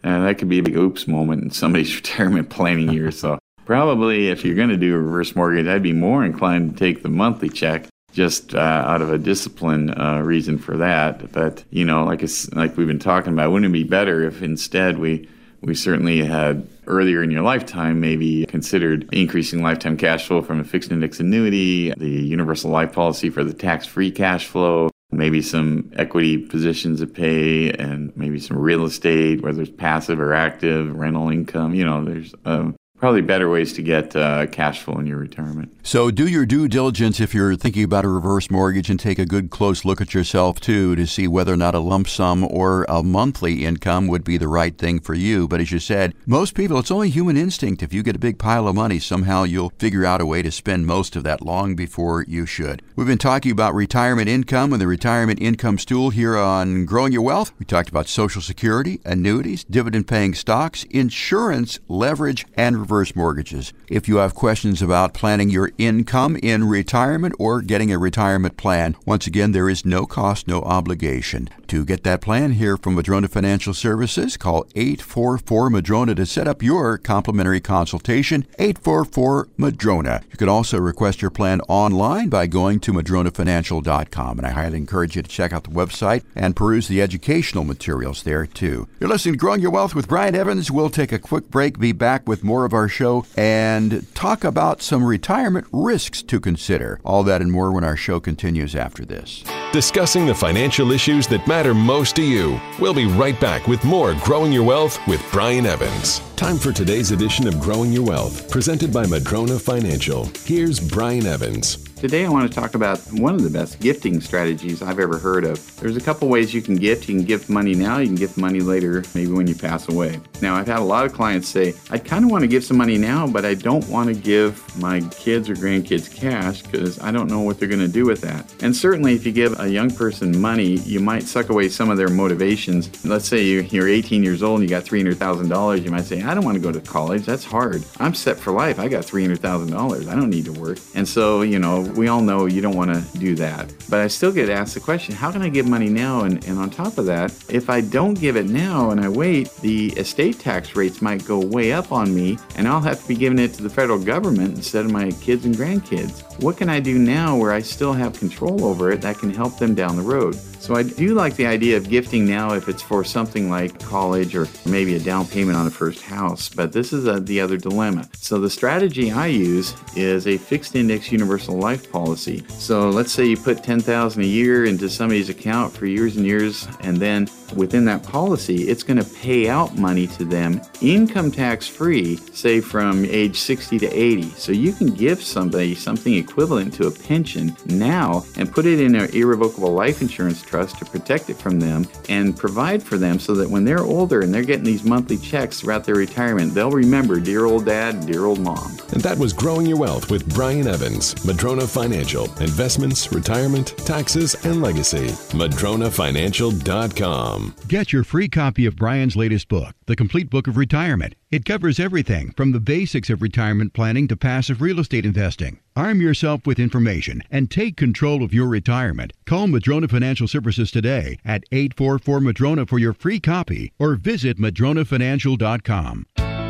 Uh, that could be a big oops moment in somebody's retirement planning year. So, probably if you're going to do a reverse mortgage, I'd be more inclined to take the monthly check just uh, out of a discipline uh, reason for that. But, you know, like, like we've been talking about, wouldn't it be better if instead we we certainly had earlier in your lifetime maybe considered increasing lifetime cash flow from a fixed index annuity, the universal life policy for the tax free cash flow, maybe some equity positions to pay, and maybe some real estate, whether it's passive or active, rental income. You know, there's um, probably better ways to get uh, cash flow in your retirement. So do your due diligence if you're thinking about a reverse mortgage and take a good close look at yourself too to see whether or not a lump sum or a monthly income would be the right thing for you. But as you said, most people, it's only human instinct. If you get a big pile of money, somehow you'll figure out a way to spend most of that long before you should. We've been talking about retirement income and the retirement income stool here on Growing Your Wealth. We talked about Social Security, annuities, dividend paying stocks, insurance, leverage, and mortgages. If you have questions about planning your income in retirement or getting a retirement plan, once again, there is no cost, no obligation. To get that plan here from Madrona Financial Services, call 844 Madrona to set up your complimentary consultation. 844 Madrona. You can also request your plan online by going to madronafinancial.com, and I highly encourage you to check out the website and peruse the educational materials there too. You're listening to Growing Your Wealth with Brian Evans. We'll take a quick break, be back with more of our show, and talk about some retirement risks to consider. All that and more when our show continues after this. discussing the financial issues that matter most to you. We'll be right back with more Growing Your Wealth with Brian Evans. Time for today's edition of Growing Your Wealth, presented by Madrona Financial. Here's Brian Evans. Today, I want to talk about one of the best gifting strategies I've ever heard of. There's a couple ways you can gift. You can gift money now, you can gift money later, maybe when you pass away. Now, I've had a lot of clients say, I kind of want to give some money now, but I don't want to give my kids or grandkids cash because I don't know what they're going to do with that. And certainly, if you give a young person money, you might suck away some of their motivations. Let's say you're 18 years old and you got $300,000. You might say, I don't want to go to college. That's hard. I'm set for life. I got $300,000. I don't need to work. And so, you know, we all know you don't want to do that. But I still get asked the question how can I give money now? And, and on top of that, if I don't give it now and I wait, the estate tax rates might go way up on me and I'll have to be giving it to the federal government instead of my kids and grandkids. What can I do now where I still have control over it that can help them down the road? So I do like the idea of gifting now if it's for something like college or maybe a down payment on a first house, but this is a, the other dilemma. So the strategy I use is a fixed index universal life policy. So let's say you put 10,000 a year into somebody's account for years and years and then within that policy, it's going to pay out money to them income tax free, say from age 60 to 80. So you can give somebody something equivalent to a pension now and put it in an irrevocable life insurance trust to protect it from them and provide for them so that when they're older and they're getting these monthly checks throughout their retirement, they'll remember dear old dad dear old mom. And that was Growing Your Wealth with Brian Evans, Madrona Financial, investments, retirement, taxes, and legacy. MadronaFinancial.com. Get your free copy of Brian's latest book, The Complete Book of Retirement. It covers everything from the basics of retirement planning to passive real estate investing. Arm yourself with information and take control of your retirement. Call Madrona Financial Services today at 844 Madrona for your free copy or visit madronafinancial.com.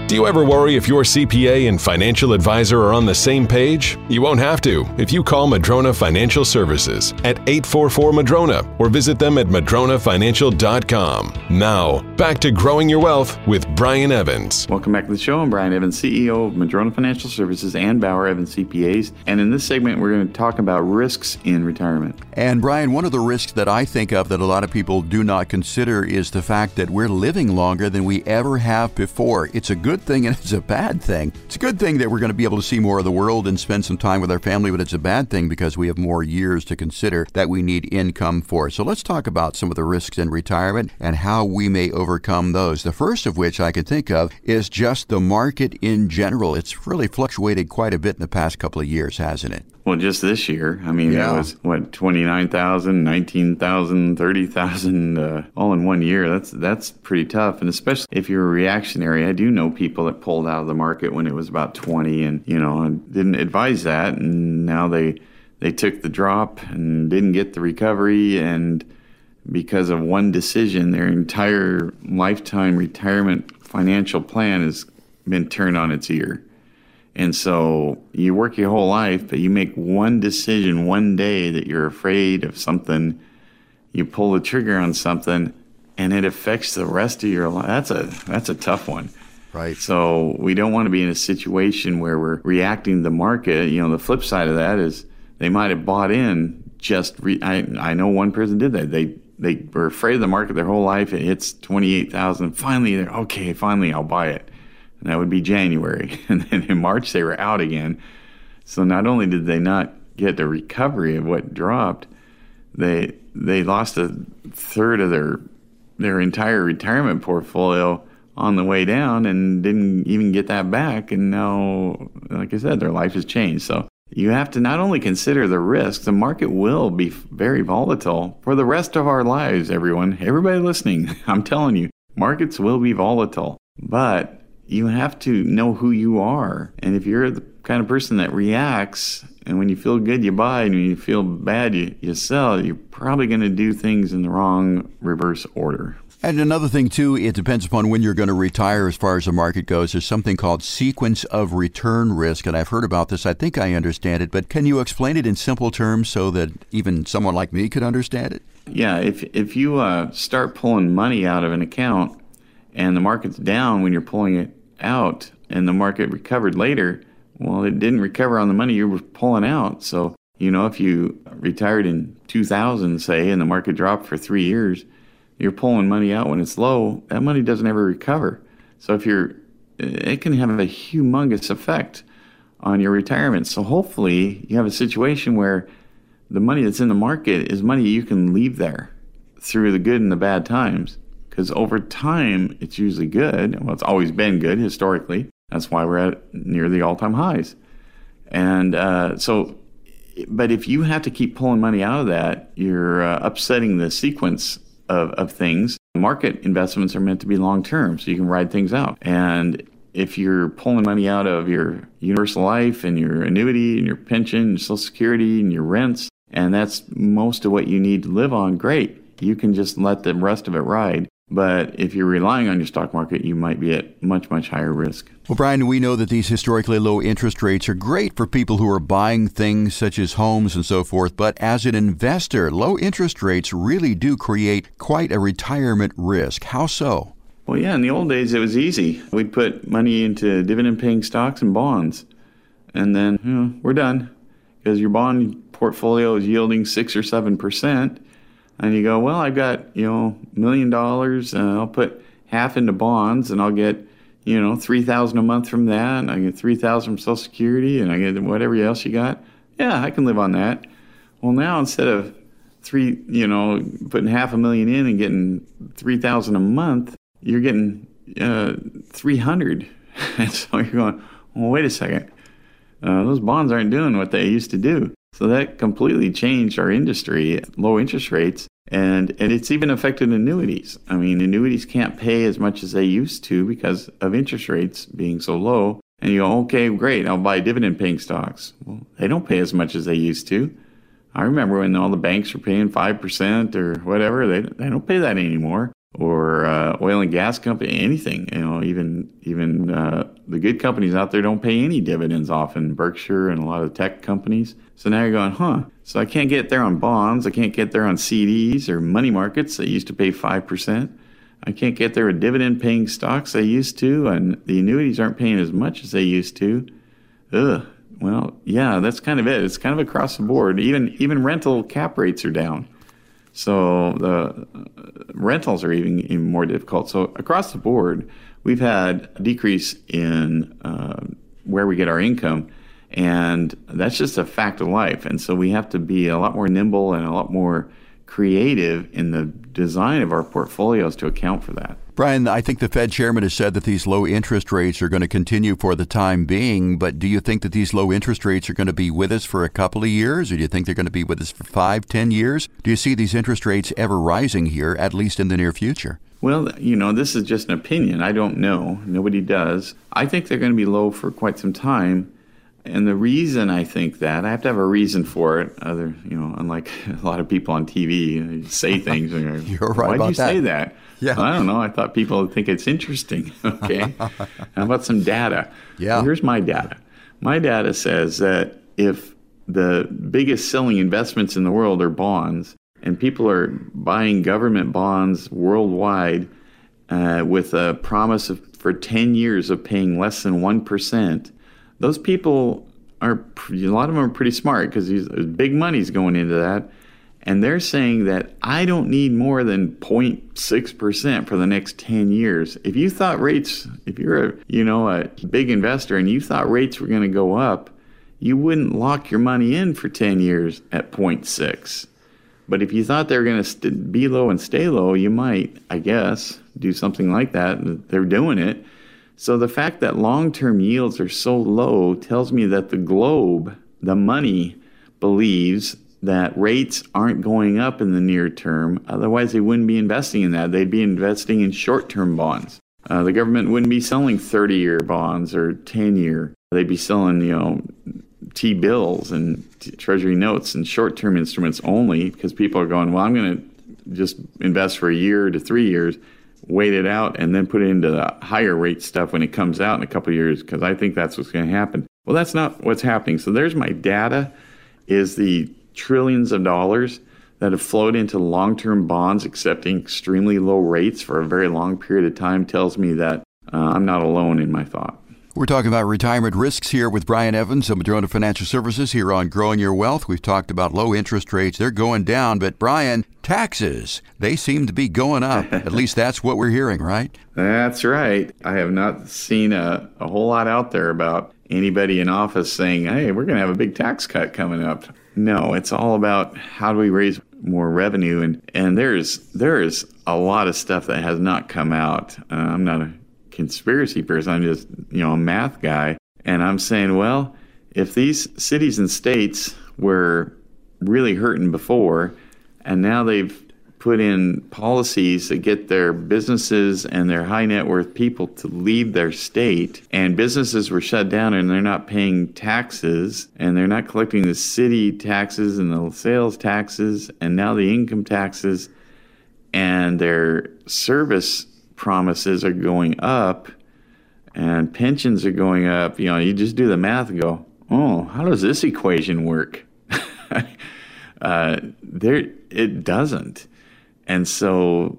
Do you ever worry if your CPA and financial advisor are on the same page? You won't have to if you call Madrona Financial Services at 844 Madrona or visit them at madronafinancial.com. Now, back to growing your wealth with Brian Evans. Welcome back to the show. I'm Brian Evans, CEO of Madrona Financial Services and Bauer Evans CPAs. And in this segment, we're going to talk about risks in retirement. And Brian, one of the risks that I think of that a lot of people do not consider is the fact that we're living longer than we ever have before. It's a good thing and it's a bad thing. It's a good thing that we're going to be able to see more of the world and spend some time with our family, but it's a bad thing because we have more years to consider that we need income for. So let's talk about some of the risks in retirement and how we may overcome those. The first of which I can think of is just the market in general. It's really fluctuated quite a bit in the past couple of years, hasn't it? Well, just this year, I mean, Yeah. it was what 29,000, 19,000, 30,000 uh, all in one year. That's that's pretty tough, and especially if you're a reactionary. I do know people that pulled out of the market when it was about 20, and you know, didn't advise that, and now they they took the drop and didn't get the recovery, and because of one decision, their entire lifetime retirement financial plan has been turned on its ear. And so you work your whole life, but you make one decision one day that you're afraid of something, you pull the trigger on something, and it affects the rest of your life. That's a that's a tough one. Right. So we don't want to be in a situation where we're reacting to the market. You know, the flip side of that is they might have bought in just. Re- I I know one person did that. They they were afraid of the market their whole life. It hits twenty eight thousand. Finally, they're okay. Finally, I'll buy it. And that would be January, and then in March they were out again. So not only did they not get the recovery of what dropped, they they lost a third of their their entire retirement portfolio on the way down and didn't even get that back. And now, like I said, their life has changed. So you have to not only consider the risks, the market will be very volatile for the rest of our lives, everyone. Everybody listening, I'm telling you, markets will be volatile. But you have to know who you are. And if you're the kind of person that reacts, and when you feel good, you buy, and when you feel bad, you, you sell, you're probably going to do things in the wrong reverse order. And another thing, too, it depends upon when you're going to retire as far as the market goes. There's something called sequence of return risk, and I've heard about this. I think I understand it, but can you explain it in simple terms so that even someone like me could understand it? Yeah, if if you uh, start pulling money out of an account and the market's down when you're pulling it out, and the market recovered later, well, it didn't recover on the money you were pulling out. So You know, if you retired in 2000, say, and the market dropped for three years, you're pulling money out when it's low, that money doesn't ever recover. So if you're, it can have a humongous effect on your retirement. So hopefully you have a situation where the money that's in the market is money you can leave there through the good and the bad times. Because over time, it's usually good. Well, it's always been good historically. That's why we're at near the all time highs. And uh, so, but if you have to keep pulling money out of that, you're uh, upsetting the sequence of, of things. Market investments are meant to be long term, so you can ride things out. And if you're pulling money out of your universal life and your annuity and your pension and social security and your rents, and that's most of what you need to live on, great. You can just let the rest of it ride. But if you're relying on your stock market, you might be at much, much higher risk. Well, Brian, we know that these historically low interest rates are great for people who are buying things such as homes and so forth. But as an investor, low interest rates really do create quite a retirement risk. How so? Well, yeah, in the old days, it was easy. We'd put money into dividend paying stocks and bonds, and then you know, we're done because your bond portfolio is yielding six or seven percent and you go, well, I've got you know million dollars, and I'll put half into bonds, and I'll get you know three thousand a month from that, and I get three thousand from Social Security, and I get whatever else you got. Yeah, I can live on that. Well, now instead of three, you know, putting half a million in and getting three thousand a month, you're getting uh, three hundred, and so you're going, well, wait a second. Uh, those bonds aren't doing what they used to do. So that completely changed our industry, low interest rates, and, and it's even affected annuities. I mean, annuities can't pay as much as they used to because of interest rates being so low. And you go, okay, great, I'll buy dividend paying stocks. Well, they don't pay as much as they used to. I remember when all the banks were paying 5% or whatever, they, they don't pay that anymore or uh, oil and gas company, anything. You know, even even uh, the good companies out there don't pay any dividends often. Berkshire and a lot of tech companies. So now you're going, huh? So I can't get there on bonds. I can't get there on CDs or money markets that used to pay five percent. I can't get there with dividend-paying stocks they used to, and the annuities aren't paying as much as they used to. Ugh. Well, yeah, that's kind of it. It's kind of across the board. Even even rental cap rates are down. So the uh, rentals are even, even more difficult. So across the board, we've had a decrease in uh, where we get our income, and that's just a fact of life. And so we have to be a lot more nimble and a lot more creative in the design of our portfolios to account for that. Brian, I think the Fed chairman has said that these low interest rates are going to continue for the time being, but do you think that these low interest rates are going to be with us for a couple of years, or do you think they're going to be with us for five, ten years? Do you see these interest rates ever rising here, at least in the near future? Well, you know, this is just an opinion. I don't know. Nobody does. I think they're going to be low for quite some time. And the reason I think that, I have to have a reason for it. Other, you know, unlike a lot of people on TV, say things. And You're right Why about you that. say that? Yeah. I don't know. I thought people would think it's interesting. Okay. How about some data? Yeah. Well, here's my data. My data says that if the biggest selling investments in the world are bonds, and people are buying government bonds worldwide uh, with a promise of, for 10 years of paying less than 1%, those people are, a lot of them are pretty smart because big money's going into that and they're saying that I don't need more than 0.6% for the next 10 years. If you thought rates, if you're a, you know, a big investor and you thought rates were going to go up, you wouldn't lock your money in for 10 years at 0.6. But if you thought they were going to st- be low and stay low, you might, I guess, do something like that. They're doing it. So the fact that long-term yields are so low tells me that the globe, the money believes that rates aren't going up in the near term. Otherwise, they wouldn't be investing in that. They'd be investing in short term bonds. Uh, the government wouldn't be selling 30 year bonds or 10 year. They'd be selling, you know, T bills and t- treasury notes and short term instruments only because people are going, well, I'm going to just invest for a year to three years, wait it out, and then put it into the higher rate stuff when it comes out in a couple years because I think that's what's going to happen. Well, that's not what's happening. So there's my data is the trillions of dollars that have flowed into long term bonds accepting extremely low rates for a very long period of time tells me that uh, I'm not alone in my thought. We're talking about retirement risks here with Brian Evans of Madrona Financial Services here on Growing Your Wealth. We've talked about low interest rates. They're going down, but Brian, taxes, they seem to be going up. At least that's what we're hearing, right? That's right. I have not seen a, a whole lot out there about anybody in office saying, hey, we're going to have a big tax cut coming up. No, it's all about how do we raise more revenue and and there's there is a lot of stuff that has not come out. Uh, I'm not a conspiracy person. I'm just, you know, a math guy. And I'm saying, well, if these cities and states were really hurting before, and now they've put in policies that get their businesses and their high net worth people to leave their state, and businesses were shut down and they're not paying taxes, and they're not collecting the city taxes and the sales taxes, and now the income taxes, and their service promises are going up and pensions are going up, you know, you just do the math and go, oh, how does this equation work? uh, there, it doesn't. And so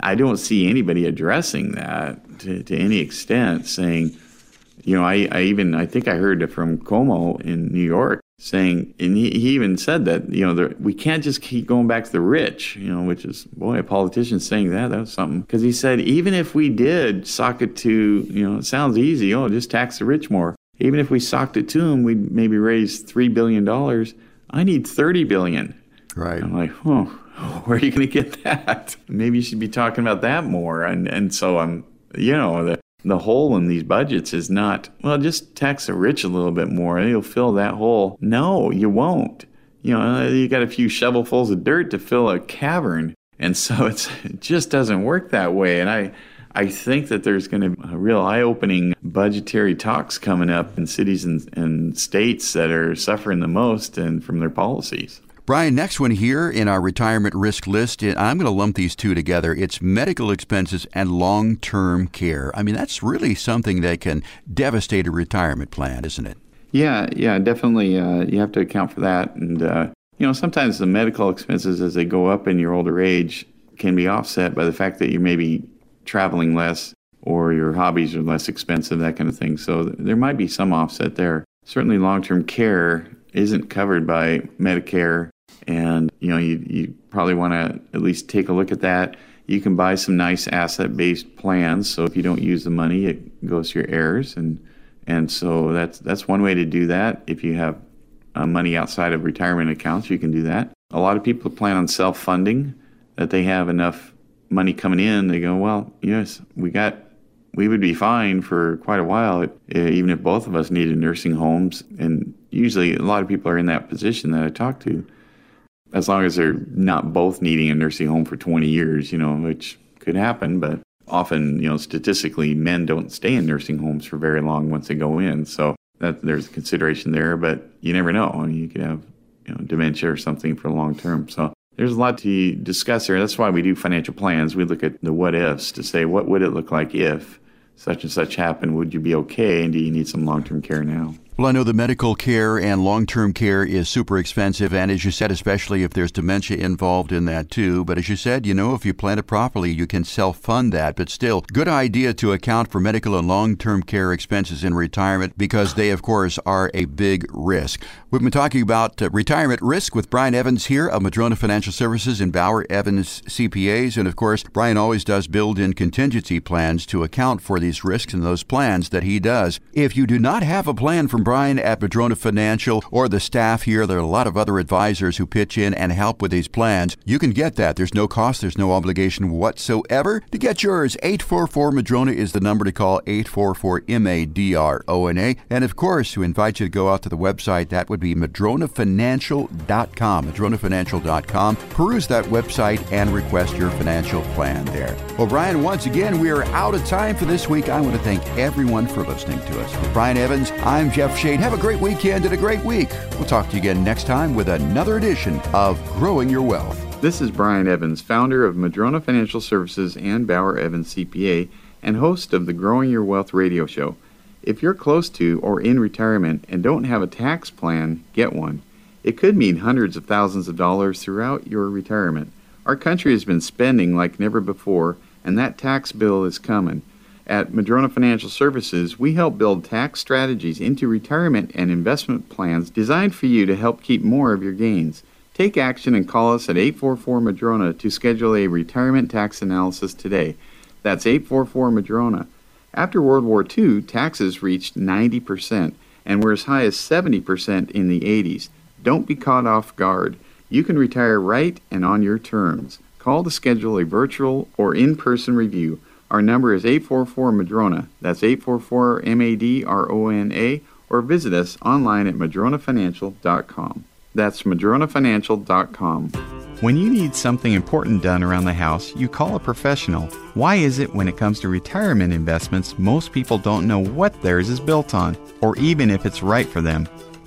I don't see anybody addressing that to, to any extent, saying, you know, I, I even, I think I heard from Cuomo in New York saying, and he, he even said that, you know, the, we can't just keep going back to the rich, you know, which is, boy, a politician saying that, that was something. Because he said, even if we did sock it to, you know, it sounds easy, oh, just tax the rich more. Even if we socked it to them, we'd maybe raise $3 billion. I need $30 billion. Right. I'm like, oh, where are you going to get that? Maybe you should be talking about that more. And, and so I'm, you know, the, the hole in these budgets is not, well, just tax the rich a little bit more. You'll fill that hole. No, you won't. You know, uh, you got a few shovelfuls of dirt to fill a cavern. And so it's, it just doesn't work that way. And I, I think that there's going to be a real eye opening budgetary talks coming up in cities and, and states that are suffering the most and from their policies. Brian, next one here in our retirement risk list, I'm going to lump these two together. It's medical expenses and long term care. I mean, that's really something that can devastate a retirement plan, isn't it? Yeah, yeah, definitely. Uh, you have to account for that. And, uh, you know, sometimes the medical expenses as they go up in your older age can be offset by the fact that you're maybe traveling less or your hobbies are less expensive, that kind of thing. So there might be some offset there. Certainly, long term care isn't covered by Medicare and you know you, you probably want to at least take a look at that. You can buy some nice asset-based plans so if you don't use the money it goes to your heirs and and so that's that's one way to do that. If you have uh, money outside of retirement accounts you can do that. A lot of people plan on self-funding that they have enough money coming in they go well yes we got we would be fine for quite a while, even if both of us needed nursing homes. And usually, a lot of people are in that position that I talk to as long as they're not both needing a nursing home for 20 years, you know, which could happen, but often, you know, statistically, men don't stay in nursing homes for very long once they go in. So that there's a consideration there, but you never know. I mean, you could have, you know, dementia or something for long term. So there's a lot to discuss here. That's why we do financial plans. We look at the what ifs to say, what would it look like if such and such happened? Would you be okay? And do you need some long term care now? Well, I know the medical care and long term care is super expensive, and as you said, especially if there's dementia involved in that too. But as you said, you know, if you plan it properly, you can self fund that. But still, good idea to account for medical and long term care expenses in retirement because they, of course, are a big risk. We've been talking about uh, retirement risk with Brian Evans here of Madrona Financial Services and Bauer Evans CPAs. And of course, Brian always does build in contingency plans to account for these risks in those plans that he does. If you do not have a plan from Brian at Madrona Financial or the staff here. There are a lot of other advisors who pitch in and help with these plans. You can get that. There's no cost, there's no obligation whatsoever. To get yours, 844 Madrona is the number to call 844 M A D R O N A. And of course, we invite you to go out to the website, that would be madronafinancial.com. Madronafinancial.com. Peruse that website and request your financial plan there. Well, Brian, once again, we are out of time for this week. I want to thank everyone for listening to us. For Brian Evans, I'm Jeff Shade. Have a great weekend and a great week. We'll talk to you again next time with another edition of Growing Your Wealth. This is Brian Evans, founder of Madrona Financial Services and Bauer Evans CPA, and host of the Growing Your Wealth radio show. If you're close to or in retirement and don't have a tax plan, get one. It could mean hundreds of thousands of dollars throughout your retirement. Our country has been spending like never before, and that tax bill is coming. At Madrona Financial Services, we help build tax strategies into retirement and investment plans designed for you to help keep more of your gains. Take action and call us at 844 Madrona to schedule a retirement tax analysis today. That's 844 Madrona. After World War II, taxes reached 90% and were as high as 70% in the 80s. Don't be caught off guard. You can retire right and on your terms. Call to schedule a virtual or in person review. Our number is 844 Madrona. That's 844 M A D R O N A, or visit us online at madronafinancial.com. That's madronafinancial.com. When you need something important done around the house, you call a professional. Why is it when it comes to retirement investments, most people don't know what theirs is built on, or even if it's right for them?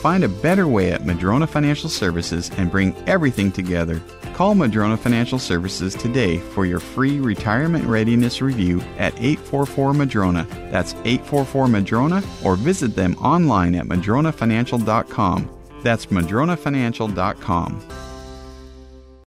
Find a better way at Madrona Financial Services and bring everything together. Call Madrona Financial Services today for your free retirement readiness review at 844 Madrona. That's 844 Madrona or visit them online at madronafinancial.com. That's madronafinancial.com.